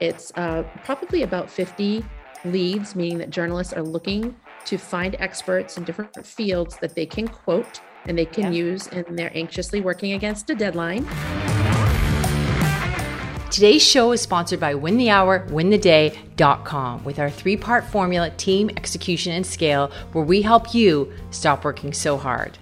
It's uh, probably about 50 leads, meaning that journalists are looking to find experts in different fields that they can quote and they can yeah. use, and they're anxiously working against a deadline. Today's show is sponsored by Win the Hour, wintheday.com with our three part formula team, execution, and scale, where we help you stop working so hard.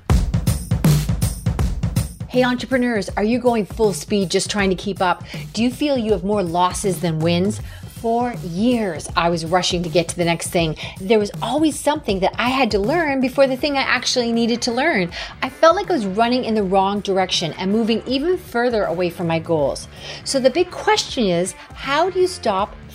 Hey, entrepreneurs, are you going full speed just trying to keep up? Do you feel you have more losses than wins? For years, I was rushing to get to the next thing. There was always something that I had to learn before the thing I actually needed to learn. I felt like I was running in the wrong direction and moving even further away from my goals. So the big question is how do you stop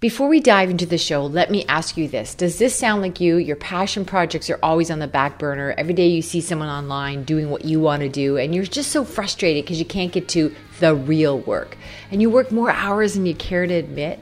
Before we dive into the show, let me ask you this. Does this sound like you? Your passion projects are always on the back burner. Every day you see someone online doing what you want to do, and you're just so frustrated because you can't get to the real work. And you work more hours than you care to admit,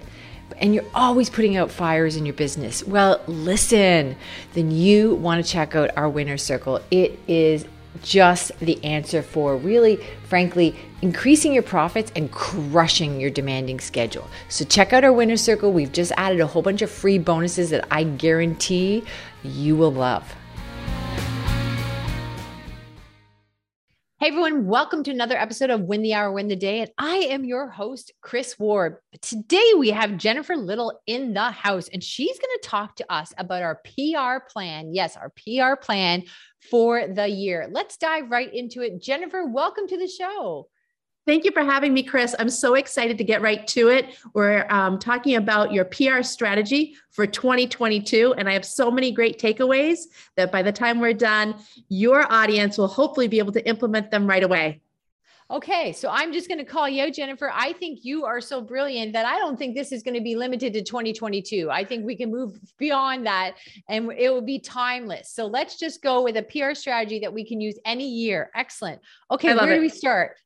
and you're always putting out fires in your business. Well, listen, then you want to check out our winner circle. It is just the answer for really, frankly, increasing your profits and crushing your demanding schedule. So, check out our winner circle. We've just added a whole bunch of free bonuses that I guarantee you will love. Hey everyone, welcome to another episode of Win the Hour, Win the Day. And I am your host, Kris Ward. Today we have Jennifer Little in the house, and she's going to talk to us about our PR plan. Yes, our PR plan for the year. Let's dive right into it. Jennifer, welcome to the show. Thank you for having me, Kris. I'm so excited to get right to it. We're um, talking about your PR strategy for 2022, and I have so many great takeaways that by the time we're done, your audience will hopefully be able to implement them right away. Okay, so I'm just going to call you, Jennifer. I think you are so brilliant that I don't think this is going to be limited to 2022. I think we can move beyond that and it will be timeless. So let's just go with a PR strategy that we can use any year. Excellent. Okay, where it. do we start?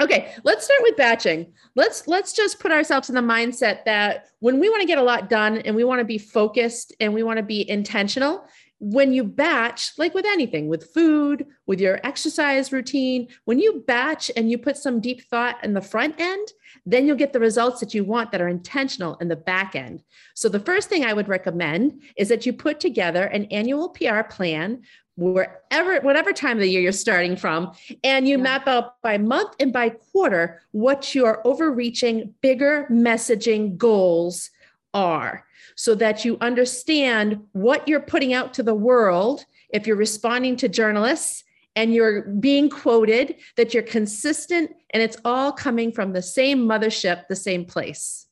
Okay, let's start with batching. Let's let's just put ourselves in the mindset that when we want to get a lot done and we want to be focused and we want to be intentional, when you batch, like with anything, with food, with your exercise routine, when you batch and you put some deep thought in the front end, then you'll get the results that you want that are intentional in the back end. So, the first thing I would recommend is that you put together an annual PR plan wherever whatever time of the year you're starting from and you yeah. map out by month and by quarter what your overreaching bigger messaging goals are so that you understand what you're putting out to the world if you're responding to journalists and you're being quoted that you're consistent and it's all coming from the same mothership the same place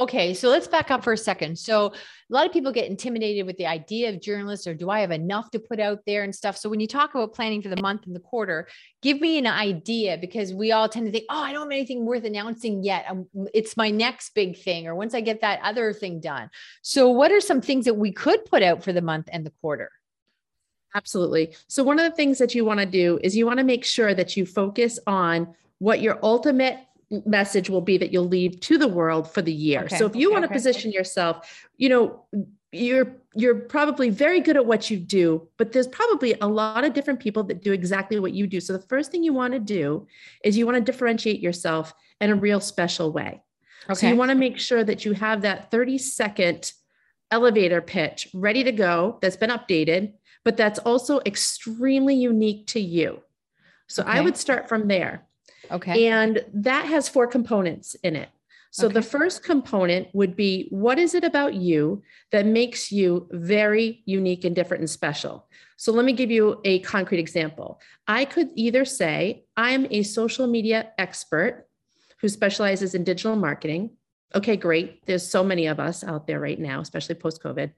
Okay, so let's back up for a second. So, a lot of people get intimidated with the idea of journalists or do I have enough to put out there and stuff. So, when you talk about planning for the month and the quarter, give me an idea because we all tend to think, oh, I don't have anything worth announcing yet. It's my next big thing, or once I get that other thing done. So, what are some things that we could put out for the month and the quarter? Absolutely. So, one of the things that you want to do is you want to make sure that you focus on what your ultimate message will be that you'll leave to the world for the year. Okay, so if you okay, want to okay. position yourself, you know, you're you're probably very good at what you do, but there's probably a lot of different people that do exactly what you do. So the first thing you want to do is you want to differentiate yourself in a real special way. Okay. So you want to make sure that you have that 30 second elevator pitch ready to go that's been updated, but that's also extremely unique to you. So. I would start from there. Okay. And that has four components in it. So okay. the first component would be what is it about you that makes you very unique and different and special? So let me give you a concrete example. I could either say, I'm a social media expert who specializes in digital marketing. Okay, great. There's so many of us out there right now, especially post COVID.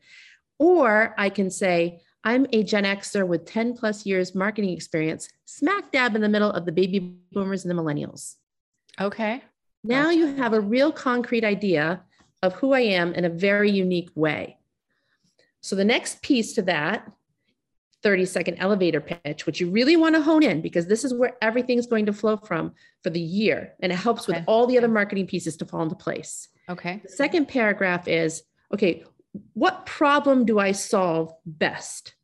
Or I can say, I'm a Gen Xer with 10 plus years marketing experience, smack dab in the middle of the baby boomers and the millennials. Okay. Now gotcha. you have a real concrete idea of who I am in a very unique way. So the next piece to that 30 second elevator pitch, which you really want to hone in because this is where everything's going to flow from for the year. And it helps okay. with all the other marketing pieces to fall into place. Okay. The second paragraph is okay, what problem do I solve best?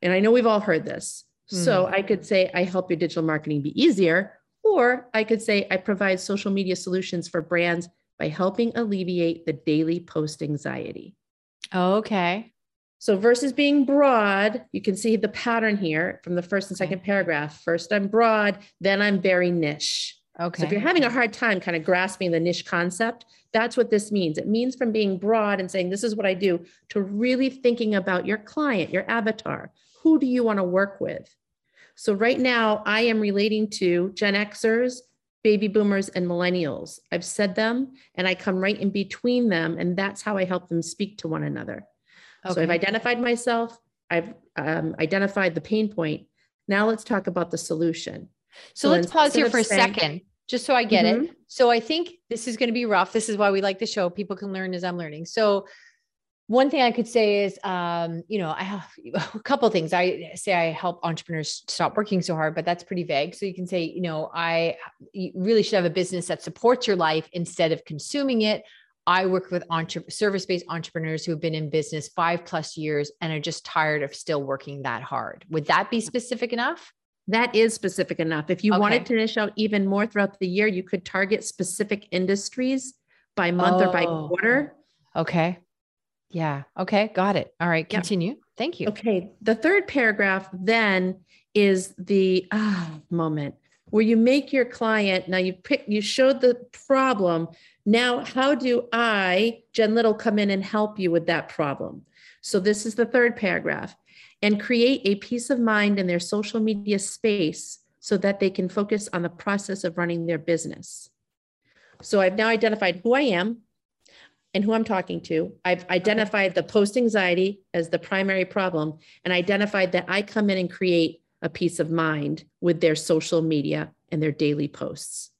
And I know we've all heard this. Mm-hmm. So I could say, I help your digital marketing be easier. Or I could say, I provide social media solutions for brands by helping alleviate the daily post anxiety. Okay. So versus being broad, you can see the pattern here from the first and second okay. paragraph. First, I'm broad, then I'm very niche. Okay. So if you're having a hard time kind of grasping the niche concept, that's what this means. It means from being broad and saying, this is what I do, to really thinking about your client, your avatar. Who do you want to work with? So right now, I am relating to Gen Xers, baby boomers, and millennials. I've said them and I come right in between them, and that's how I help them speak to one another. Okay. So I've identified myself, I've um, identified the pain point. Now let's talk about the solution. So, so let's pause here for a saying, second, just so I get mm-hmm. it. So I think this is going to be rough. This is why we like the show. People can learn as I'm learning. So one thing I could say is, um, you know, I have a couple things. I say I help entrepreneurs stop working so hard, but that's pretty vague. So you can say, you know, I you really should have a business that supports your life instead of consuming it. I work with entre- service based entrepreneurs who have been in business five plus years and are just tired of still working that hard. Would that be specific enough? That is specific enough. If you okay. wanted to niche out even more throughout the year, you could target specific industries by month oh. or by oh, quarter. Okay. Yeah. Okay. Got it. All right. Continue. Yep. Thank you. Okay. The third paragraph then is the ah, moment where you make your client now you pick you showed the problem now how do i jen little come in and help you with that problem so this is the third paragraph and create a peace of mind in their social media space so that they can focus on the process of running their business. So i've now identified who i am and who i'm talking to. I've identified the post anxiety as the primary problem and identified that i come in and create a peace of mind with their social media and their daily posts.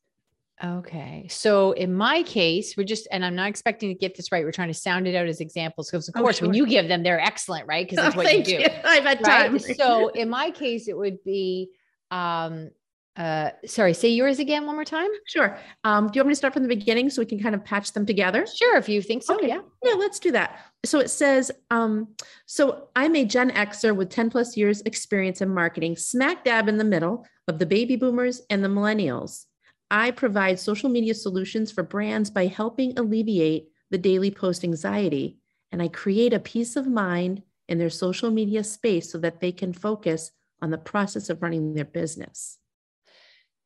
Okay. So in my case, we're just, and I'm not expecting to get this right. We're trying to sound it out as examples because, of oh, course, sure. when you give them, they're excellent, right? Because that's oh, what you do. You. I've had time. So in my case, it would be um, uh sorry say yours again one more time sure um do you want me to start from the beginning so we can kind of patch them together sure if you think so okay. yeah yeah let's do that so it says um so i'm a gen xer with 10 plus years experience in marketing smack dab in the middle of the baby boomers and the millennials i provide social media solutions for brands by helping alleviate the daily post anxiety and i create a peace of mind in their social media space so that they can focus on the process of running their business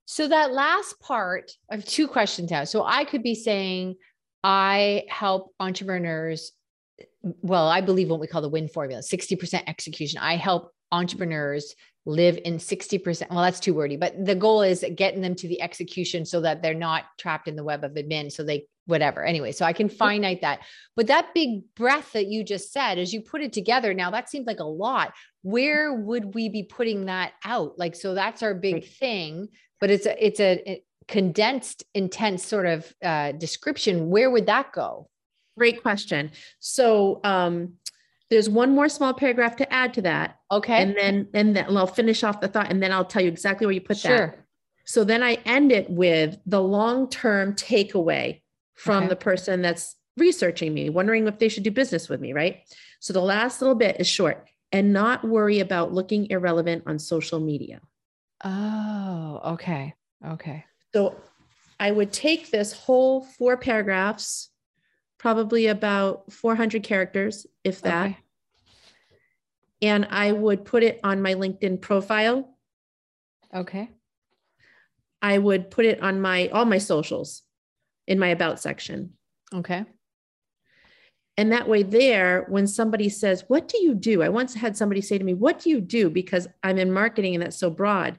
so that last part, I have two questions now. So I could be saying, I help entrepreneurs. Well, I believe what we call the win formula 60% execution. I help entrepreneurs live in 60%. Well, that's too wordy, but the goal is getting them to the execution so that they're not trapped in the web of admin. So they, whatever. Anyway, so I can finite that. But that big breath that you just said, as you put it together now, that seems like a lot. Where would we be putting that out? Like, so that's our big thing but it's a it's a, condensed intense sort of uh, description where would that go great question so um, there's one more small paragraph to add to that okay and then and then i'll finish off the thought and then i'll tell you exactly where you put that. sure. that so then i end it with the long-term takeaway from okay. the person that's researching me wondering if they should do business with me right so the last little bit is short and not worry about looking irrelevant on social media Oh, okay. Okay. So I would take this whole four paragraphs, probably about 400 characters, if that, okay. And I would put it on my LinkedIn profile. Okay. I would put it on my all my socials in my about section. Okay. And that way, there, when somebody says, What do you do? I once had somebody say to me, What do you do? Because I'm in marketing and that's so broad.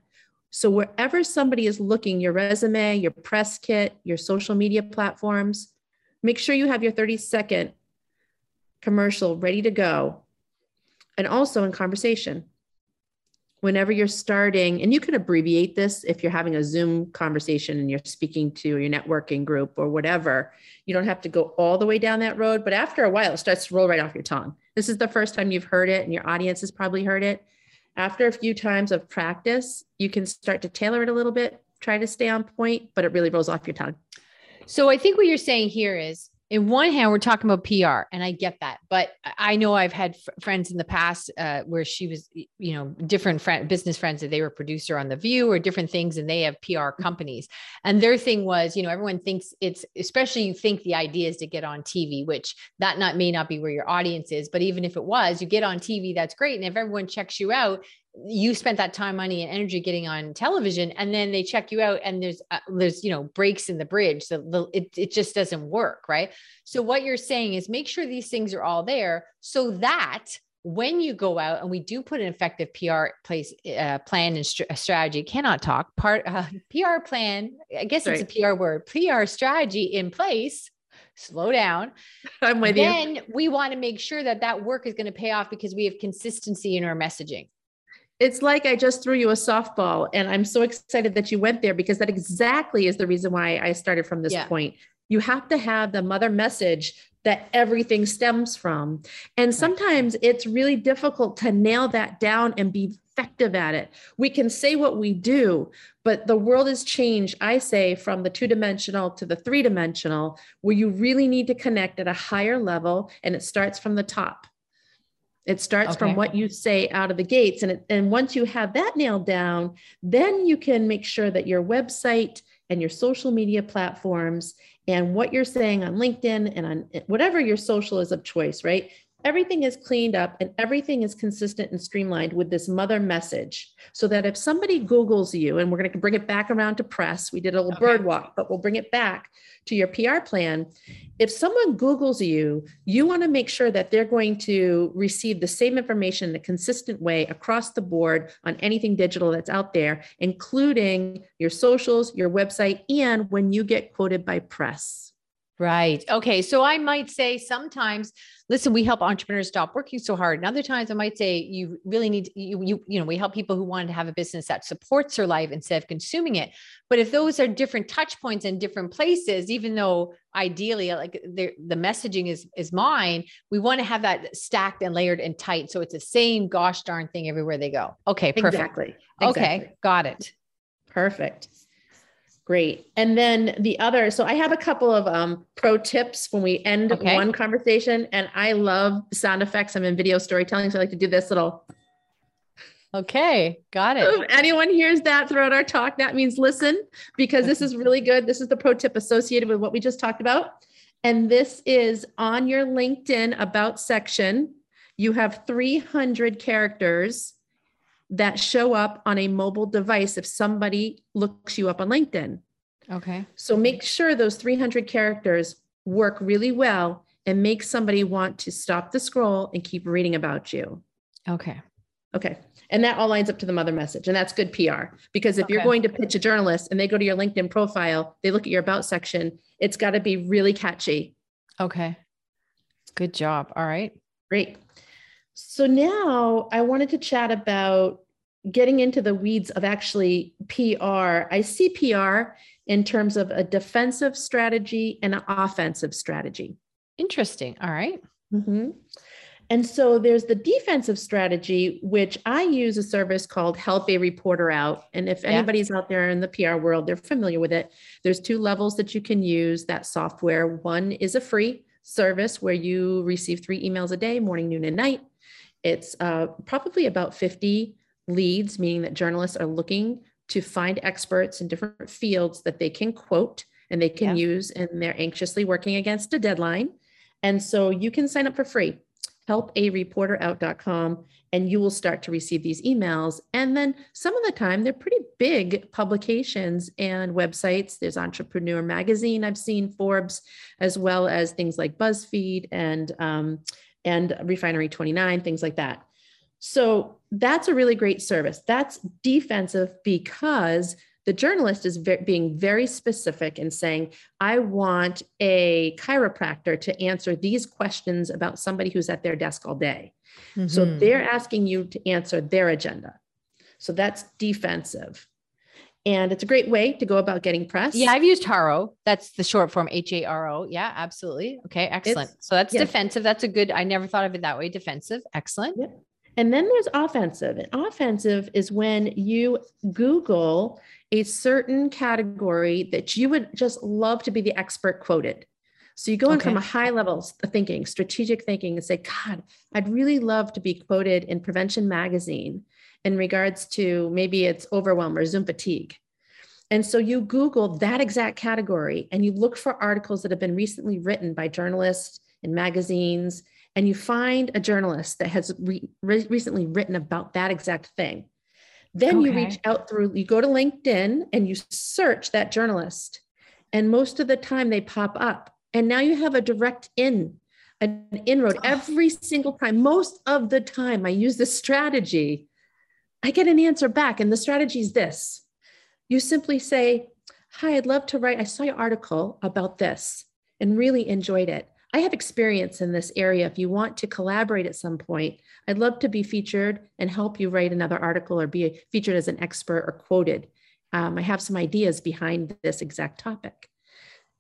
So, wherever somebody is looking, your resume, your press kit, your social media platforms, make sure you have your 30 second commercial ready to go. And also in conversation, whenever you're starting, and you can abbreviate this if you're having a Zoom conversation and you're speaking to your networking group or whatever, you don't have to go all the way down that road. But after a while, it starts to roll right off your tongue. This is the first time you've heard it, and your audience has probably heard it After a few times of practice, you can start to tailor it a little bit, try to stay on point, but it really rolls off your tongue. So I think what you're saying here is in one hand, we're talking about PR, and I get that. But I know I've had f- friends in the past uh, where she was, you know, different friend, business friends that they were producer on The View or different things, and they have PR mm-hmm. companies. And their thing was, you know, everyone thinks it's, especially you think the idea is to get on TV, which that not may not be where your audience is. But even if it was, you get on TV, that's great. And if everyone checks you out, you spent that time money and energy getting on television and then they check you out and there's uh, there's you know breaks in the bridge so the, it, it just doesn't work right so what you're saying is make sure these things are all there so that when you go out and we do put an effective PR place uh, plan and st- strategy, cannot talk part uh, PR plan. I guess it's a PR word. PR strategy in place. Slow down. I'm with then you. Then we want to make sure that that work is going to pay off because we have consistency in our messaging it's like I just threw you a softball, and I'm so excited that you went there because that exactly is the reason why I started from this yeah. point. You have to have the mother message that everything stems from. And sometimes it's really difficult to nail that down and be effective at it. We can say what we do, but the world has changed, I say, from the two dimensional to the three dimensional, where you really need to connect at a higher level and it starts from the top. It starts okay. from what you say out of the gates. And, it, and once you have that nailed down, then you can make sure that your website and your social media platforms and what you're saying on LinkedIn and on eh, whatever your social is of choice, right? Everything is cleaned up and everything is consistent and streamlined with this mother message. So that if somebody Googles you, and we're going to bring it back around to press, we did a little okay. bird walk, but we'll bring it back to your PR plan, if someone Googles you, you want to make sure that they're going to receive the same information in a consistent way across the board on anything digital that's out there, including your socials, your website, and when you get quoted by press. Right. Okay. So I might say sometimes, listen, we help entrepreneurs stop working so hard. And other times I might say you really need you, you, you know, we help people who want to have a business that supports their life instead of consuming it. But if those are different touch points in different places, even though ideally like the, the messaging is is mine, we want to have that stacked and layered and tight. So it's the same gosh darn thing everywhere they go. Okay. Perfect. Exactly. exactly. Okay. Got it. Perfect. Great. And then the other, so I have a couple of um, pro tips when we end okay. one conversation, and I love sound effects. I'm in video storytelling, so I like to do this little. Okay, got it. If anyone hears that throughout our talk, that means listen, because this is really good. This is the pro tip associated with what we just talked about. And this is on your LinkedIn about section. You have 300 characters that show up on a mobile device if somebody looks you up on LinkedIn. Okay. So make sure those 300 characters work really well and make somebody want to stop the scroll and keep reading about you. Okay. Okay. And that all lines up to the mother message. And that's good PR because if okay. you're going to pitch a journalist and they go to your LinkedIn profile, they look at your about section, it's got to be really catchy. Okay. Good job. All right. Great. So now I wanted to chat about getting into the weeds of actually PR. I see PR in terms of a defensive strategy and an offensive strategy. Interesting. All right. mm-hmm. And so there's the defensive strategy, which I use a service called Help a Reporter Out. And if yeah. anybody's out there in the PR world, they're familiar with it. There's two levels that you can use that software. One is a free service where you receive three emails a day, morning, noon, and night. It's uh, probably about 50 leads, meaning that journalists are looking to find experts in different fields that they can quote and they can yeah. use, and they're anxiously working against a deadline. And so you can sign up for free, helpareporterout.com, and you will start to receive these emails. And then some of the time, they're pretty big publications and websites. There's Entrepreneur Magazine, I've seen Forbes, as well as things like BuzzFeed and um, and Refinery 29, things like that. So that's a really great service. That's defensive because the journalist is ve- being very specific and saying, I want a chiropractor to answer these questions about somebody who's at their desk all day. Mm-hmm. So they're asking you to answer their agenda. So that's defensive. And it's a great way to go about getting press. Yeah, I've used Haro. That's the short form H A R O. Yeah, absolutely. Okay, excellent. It's, so that's defensive. That's a good, I never thought of it that way. Defensive. Excellent. And then there's offensive. And offensive is when you Google a certain category that you would just love to be the expert quoted. So you go in okay. from a high level thinking, strategic thinking, and say, God, I'd really love to be quoted in Prevention Magazine in regards to maybe it's overwhelm or Zoom fatigue. And so you Google that exact category and you look for articles that have been recently written by journalists in magazines, and you find a journalist that has re- re- recently written about that exact thing. Then okay. you reach out through, you go to LinkedIn and you search that journalist. And most of the time they pop up. And now you have a direct in, an inroad oh. every single time. Most of the time, I use this strategy. I get an answer back. And the strategy is this you simply say, Hi, I'd love to write. I saw your article about this and really enjoyed it. I have experience in this area. If you want to collaborate at some point, I'd love to be featured and help you write another article or be featured as an expert or quoted. Um, I have some ideas behind this exact topic.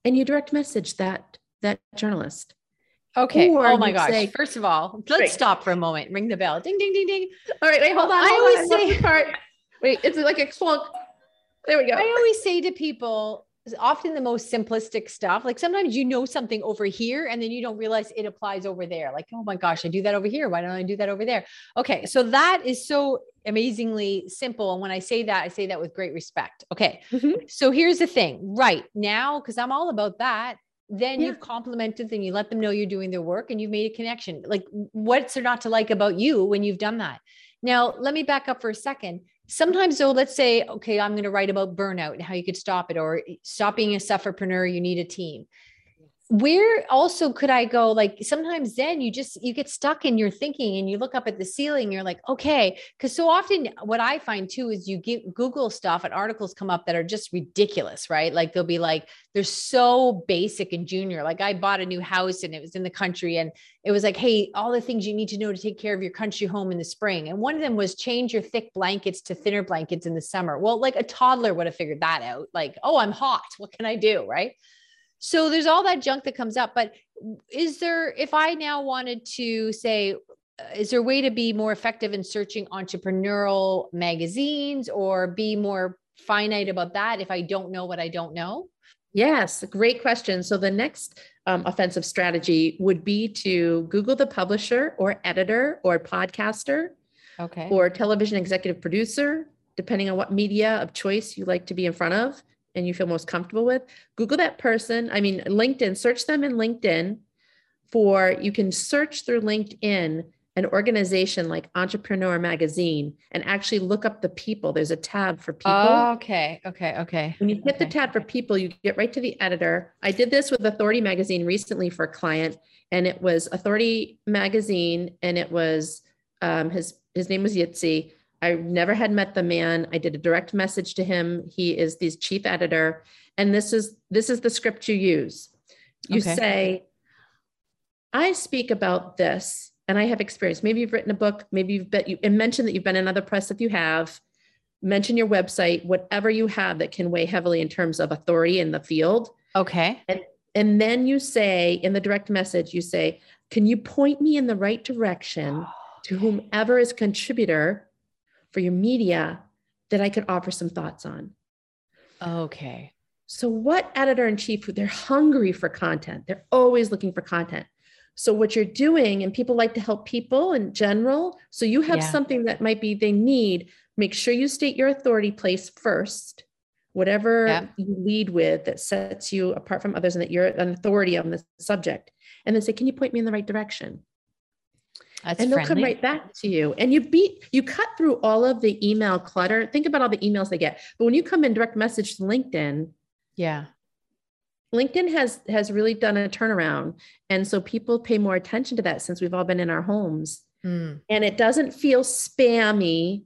And you direct message that that journalist. Okay. Or oh my gosh. Say, First of all, let's right. stop for a moment. Ring the bell. Ding, ding, ding, ding. All right. Wait, hold on. Hold I always on. say part. Wait, it's like a clunk. There we go. I always say to people, often the most simplistic stuff. Like sometimes you know something over here and then you don't realize it applies over there. Like, oh my gosh, I do that over here. Why don't I do that over there? Okay. So that is so amazingly simple. And when I say that, I say that with great respect. Okay. Mm-hmm. So here's the thing right now, because I'm all about that. Then yeah. you've complimented them, you let them know you're doing their work and you've made a connection. Like, what's there not to like about you when you've done that? Now, let me back up for a second sometimes though let's say okay i'm going to write about burnout and how you could stop it or stop being a sufferpreneur you need a team where also could I go? Like sometimes then you just you get stuck in your thinking and you look up at the ceiling, you're like, okay. Cause so often what I find too is you get Google stuff and articles come up that are just ridiculous, right? Like they'll be like, they're so basic and junior. Like I bought a new house and it was in the country and it was like, hey, all the things you need to know to take care of your country home in the spring. And one of them was change your thick blankets to thinner blankets in the summer. Well, like a toddler would have figured that out. Like, oh, I'm hot. What can I do? Right. So there's all that junk that comes up. But is there, if I now wanted to say, uh, is there a way to be more effective in searching entrepreneurial magazines or be more finite about that if I don't know what I don't know? Yes, great question. So the next um, offensive strategy would be to Google the publisher or editor or podcaster, okay, or television executive producer, depending on what media of choice you like to be in front of and you feel most comfortable with, Google that person. I mean, LinkedIn, search them in LinkedIn for, you can search through LinkedIn an organization like Entrepreneur Magazine and actually look up the people. There's a tab for people. Oh, okay. Okay. Okay. When you hit okay. the tab for people, you get right to the editor. I did this with Authority Magazine recently for a client, and it was Authority Magazine, and it was um, his his name was Yitzi, I never had met the man. I did a direct message to him. He is the chief editor. And this is this is the script you use. You okay. say, I speak about this and I have experience. Maybe you've written a book, maybe you've been you and mention that you've been in other press if you have. Mention your website, whatever you have that can weigh heavily in terms of authority in the field. Okay. And, and then you say in the direct message, you say, Can you point me in the right direction to whomever is contributor for your media that I could offer some thoughts on. Okay. So, what editor in chief, they're hungry for content, they're always looking for content. So, what you're doing, and people like to help people in general. So, you have yeah. something that might be they need, make sure you state your authority place first, whatever yeah. you lead with that sets you apart from others and that you're an authority on the subject. And then say, Can you point me in the right direction? That's and they'll friendly. come right back to you. And you beat, you cut through all of the email clutter. Think about all the emails they get. But when you come in direct message to LinkedIn, yeah. LinkedIn has has really done a turnaround. And so people pay more attention to that since we've all been in our homes. Mm. And it doesn't feel spammy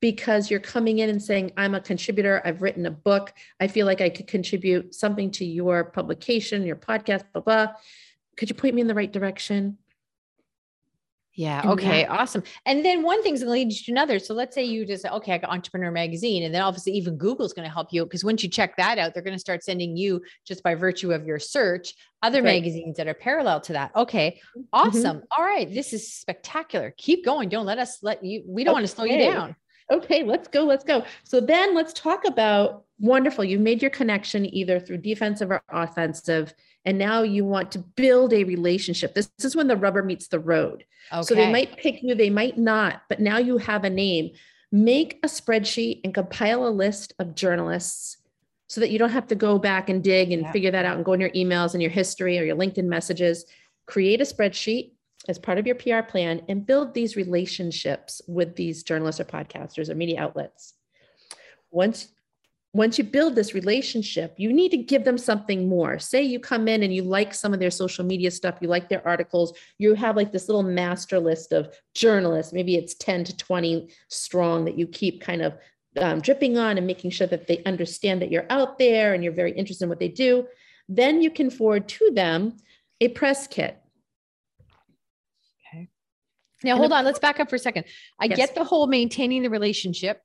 because you're coming in and saying, I'm a contributor, I've written a book, I feel like I could contribute something to your publication, your podcast, blah, blah. Could you point me in the right direction? Yeah. Okay. that- Awesome. And then one thing's going to lead you to another. So let's say you just, okay, I got Entrepreneur Magazine. And then obviously even Google's going to help you because once you check that out, they're going to start sending you just by virtue of your search, other Right. magazines that are parallel to that. Okay. Mm-hmm. Awesome. All right. This is spectacular. Keep going. Don't let us let you, we don't want to slow you down. Okay, let's go. Let's go. So then let's talk about wonderful. You've made your connection either through defensive or offensive. And now you want to build a relationship. This, this is when the rubber meets the road. Okay. So they might pick you, they might not, but now you have a name. Make a spreadsheet and compile a list of journalists so that you don't have to go back and dig and Yeah. figure that out and go in your emails and your history or your LinkedIn messages. Create a spreadsheet as part of your PR plan and build these relationships with these journalists or podcasters or media outlets. Once once you build this relationship, you need to give them something more. Say you come in and you like some of their social media stuff, you like their articles, you have like this little master list of journalists, maybe it's 10 to 20 strong that you keep kind of um, dripping on and making sure that they understand that you're out there and you're very interested in what they do. Then you can forward to them a press kit. Okay. Now, And hold of on. Let's back up for a second. I Yes. get the whole maintaining the relationship.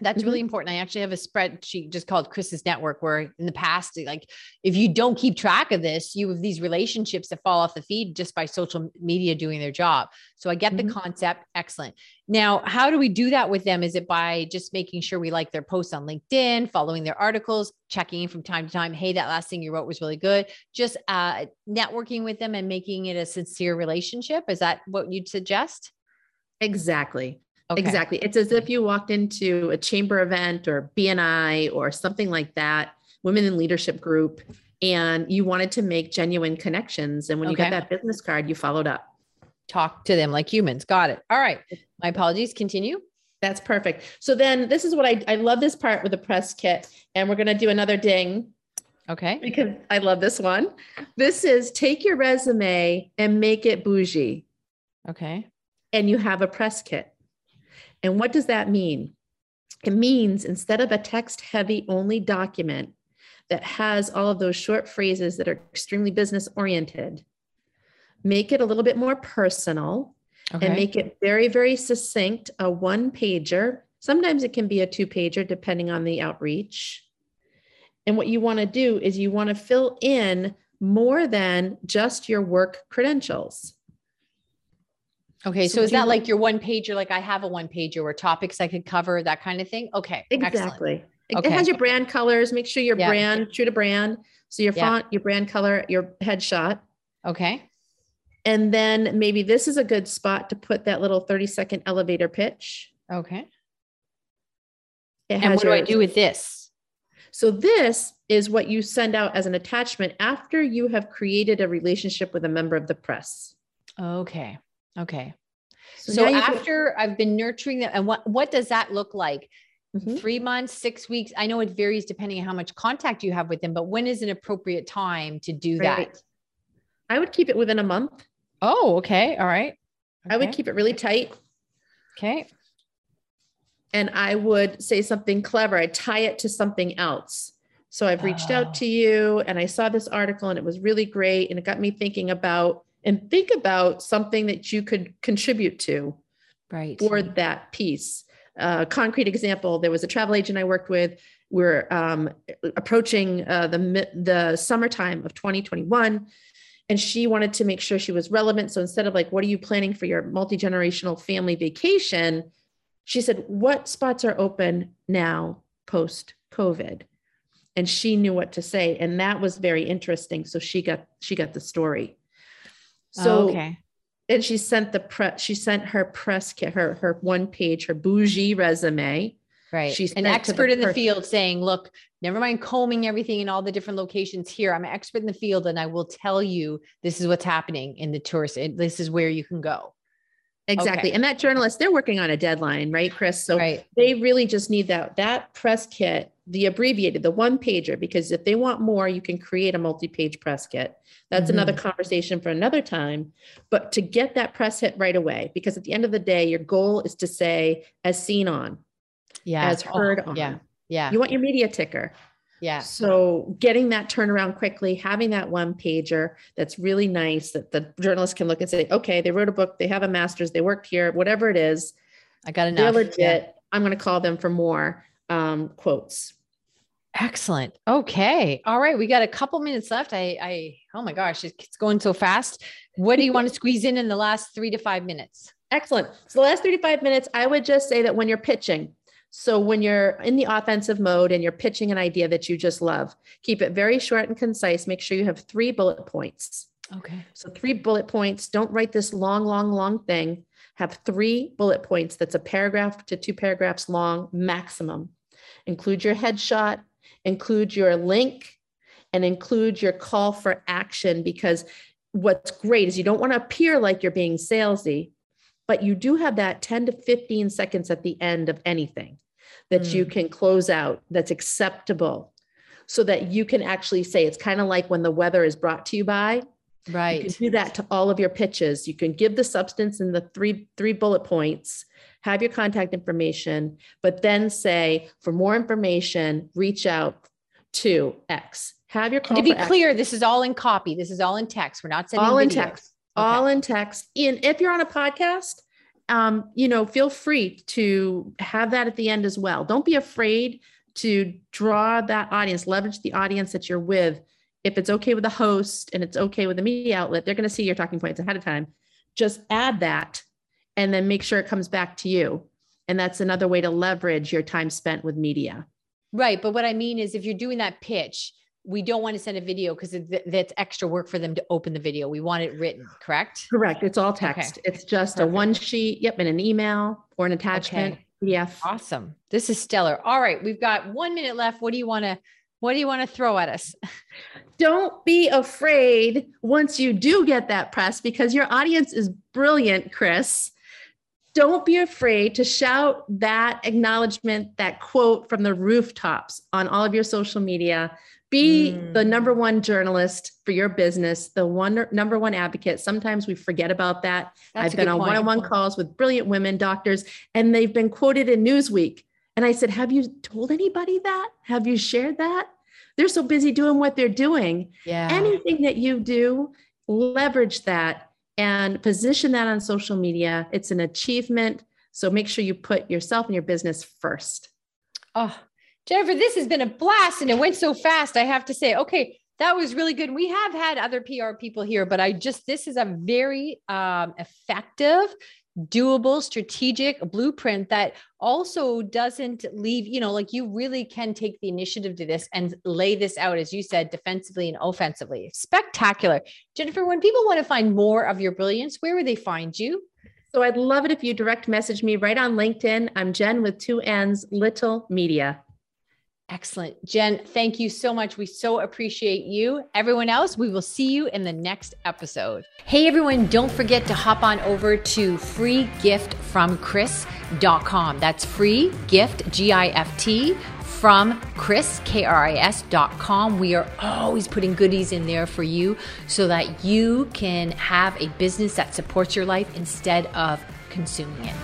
That's Mhm. really important. I actually have a spreadsheet just called Kris's Network, where in the past, like if you don't keep track of this, you have these relationships that fall off the feed just by social media doing their job. So I get Mhm. the concept. Excellent. Now, how do we do that with them? Is it by just making sure we like their posts on LinkedIn, following their articles, checking in from time to time? Hey, that last thing you wrote was really good. Just uh, networking with them and making it a sincere relationship. Is that what you'd suggest? Exactly. Okay. Exactly. It's as if you walked into a chamber event or BNI or something like that, women in leadership group, and you wanted to make genuine connections. And when you got that business card, you followed up. talk to them like humans. Got it. All right. My apologies. Continue. That's perfect. So then this is what I, I love this part with the press kit. And we're going to do another ding Okay. because I love this one. This is take your resume and make it bougie. Okay. and you have a press kit. And what does that mean? It means instead of a text heavy only document that has all of those short phrases that are extremely business oriented, make it a little bit more personal Okay. and make it very, very succinct, a one pager. Sometimes it can be a two pager depending on the outreach. And what you want to do is you want to fill in more than just your work credentials. Okay. so So, is that like your one pager? Like I have a one pager or topics I could cover, that kind of thing. Okay. Exactly. It- It has your brand colors. Make sure your Yeah. brand, true to brand. So your Yeah. font, your brand color, your headshot. Okay. And then maybe this is a good spot to put that little 30 second elevator pitch. Okay. And what do I do with this? So this is what you send out as an attachment after you have created a relationship with a member of the press. Okay. Okay. So, can- after I've been nurturing them, and what what does that look like? Mhm. Three months, six weeks? I know it varies depending on how much contact you have with them, but when is an appropriate time to do Right. that? I would keep it within a month. Oh, okay. All right. I would keep it really tight. Okay. and I would say something clever. I'd tie it to something else. So I've reached Oh. out to you and I saw this article and it was really great. And it got me thinking about and think about something that you could contribute to Right. for that piece. Uh, concrete example, there was a travel agent I worked with. We're um, approaching uh, the, the summertime of 2021 and she wanted to make sure she was relevant. So instead of like, what are you planning for your multi-generational family vacation? She said, what spots are open now post COVID? And she knew what to say. And that was very interesting. So she got, she got the story. So, Oh, okay. and she sent the press, she sent her press kit, her, her one page, her bougie resume. Right. She's an to the expert in the person- field saying, look, never mind combing everything in all the different locations here. I'm an expert in the field and I will tell you this is what's happening in the tourist. and This is where you can go. Exactly. Okay. And that journalist, they're working on a deadline, right, Kris? So right. they really just need that that press kit the abbreviated the one pager because if they want more you can create a multi-page press kit that's another Mm-hmm. conversation for another time but to get that press hit right away because at the end of the day your goal is to say as seen on Yeah. as heard Oh, on Yeah. Yeah. you want your media ticker Yeah. So getting that turnaround quickly, having that one pager that's really nice that the journalist can look and say, okay, they wrote a book, they have a master's, they worked here, whatever it is. I got enough. They're legit. Yeah. I'm going to call them for more um, quotes. Excellent. Okay. All right. We got a couple minutes left. I, I, oh my gosh, it's going so fast. What do you want to squeeze in in the last three to five minutes? Excellent. So the last 35 minutes, I would just say that when you're pitching, so when you're in the offensive mode and you're pitching an idea that you just love, keep it very short and concise. Make sure you have three bullet points. Okay. So three bullet points. Don't write this long, long, long thing. Have three bullet points. That's a paragraph to two paragraphs long maximum. Include your headshot, include your link, and include your call for action because what's great is you don't want to appear like you're being salesy, but you do have that 10 to 15 seconds at the end of anything that mm. you can close out that's acceptable so that you can actually say it's kind of like when the weather is brought to you by right you can do that to all of your pitches you can give the substance in the three three bullet points have your contact information but then say for more information reach out to x have your call to be clear action. this is all in copy this is all in text we're not sending all in videos. text okay. all in text and if you're on a podcast um, you know, feel free to have that at the end as well. Don't be afraid to draw that audience, leverage the audience that you're with. If it's okay with the host and it's okay with the media outlet, they're going to see your talking points ahead of time. Just add that and then make sure it comes back to you. And that's another way to leverage your time spent with media. Right. But what I mean is, if you're doing that pitch, we don't want to send a video because that's extra work for them to open the video. We want it written, correct? Correct. It's all text. Okay. It's just Perfect. a one sheet, yep, and an email or an attachment. Okay. PDF. Awesome. This is stellar. All right, we've got one minute left. What do you want to what do you want to throw at us? Don't be afraid once you do get that press because your audience is brilliant, Kris. Don't be afraid to shout that acknowledgement, that quote from the rooftops on all of your social media be mm. the number one journalist for your business, the one number one advocate. Sometimes we forget about that. That's I've been on one on one calls with brilliant women doctors, and they've been quoted in Newsweek. And I said, Have you told anybody that? Have you shared that? They're so busy doing what they're doing. Yeah. Anything that you do, leverage that and position that on social media. It's an achievement. So make sure you put yourself and your business first. Oh, Jennifer, this has been a blast and it went so fast. I have to say, okay, that was really good. We have had other PR people here, but I just, this is a very um, effective, doable, strategic blueprint that also doesn't leave, you know, like you really can take the initiative to this and lay this out, as you said, defensively and offensively. Spectacular. Jennifer, when people want to find more of your brilliance, where would they find you? So I'd love it if you direct message me right on LinkedIn. I'm Jen with two N's, Little Media. Excellent. Jen, thank you so much. We so appreciate you. Everyone else, we will see you in the next episode. Hey, everyone, don't forget to hop on over to freegiftfromkris.com. That's free gift, G I F T, from Kris, K R I S.com. We are always putting goodies in there for you so that you can have a business that supports your life instead of consuming it.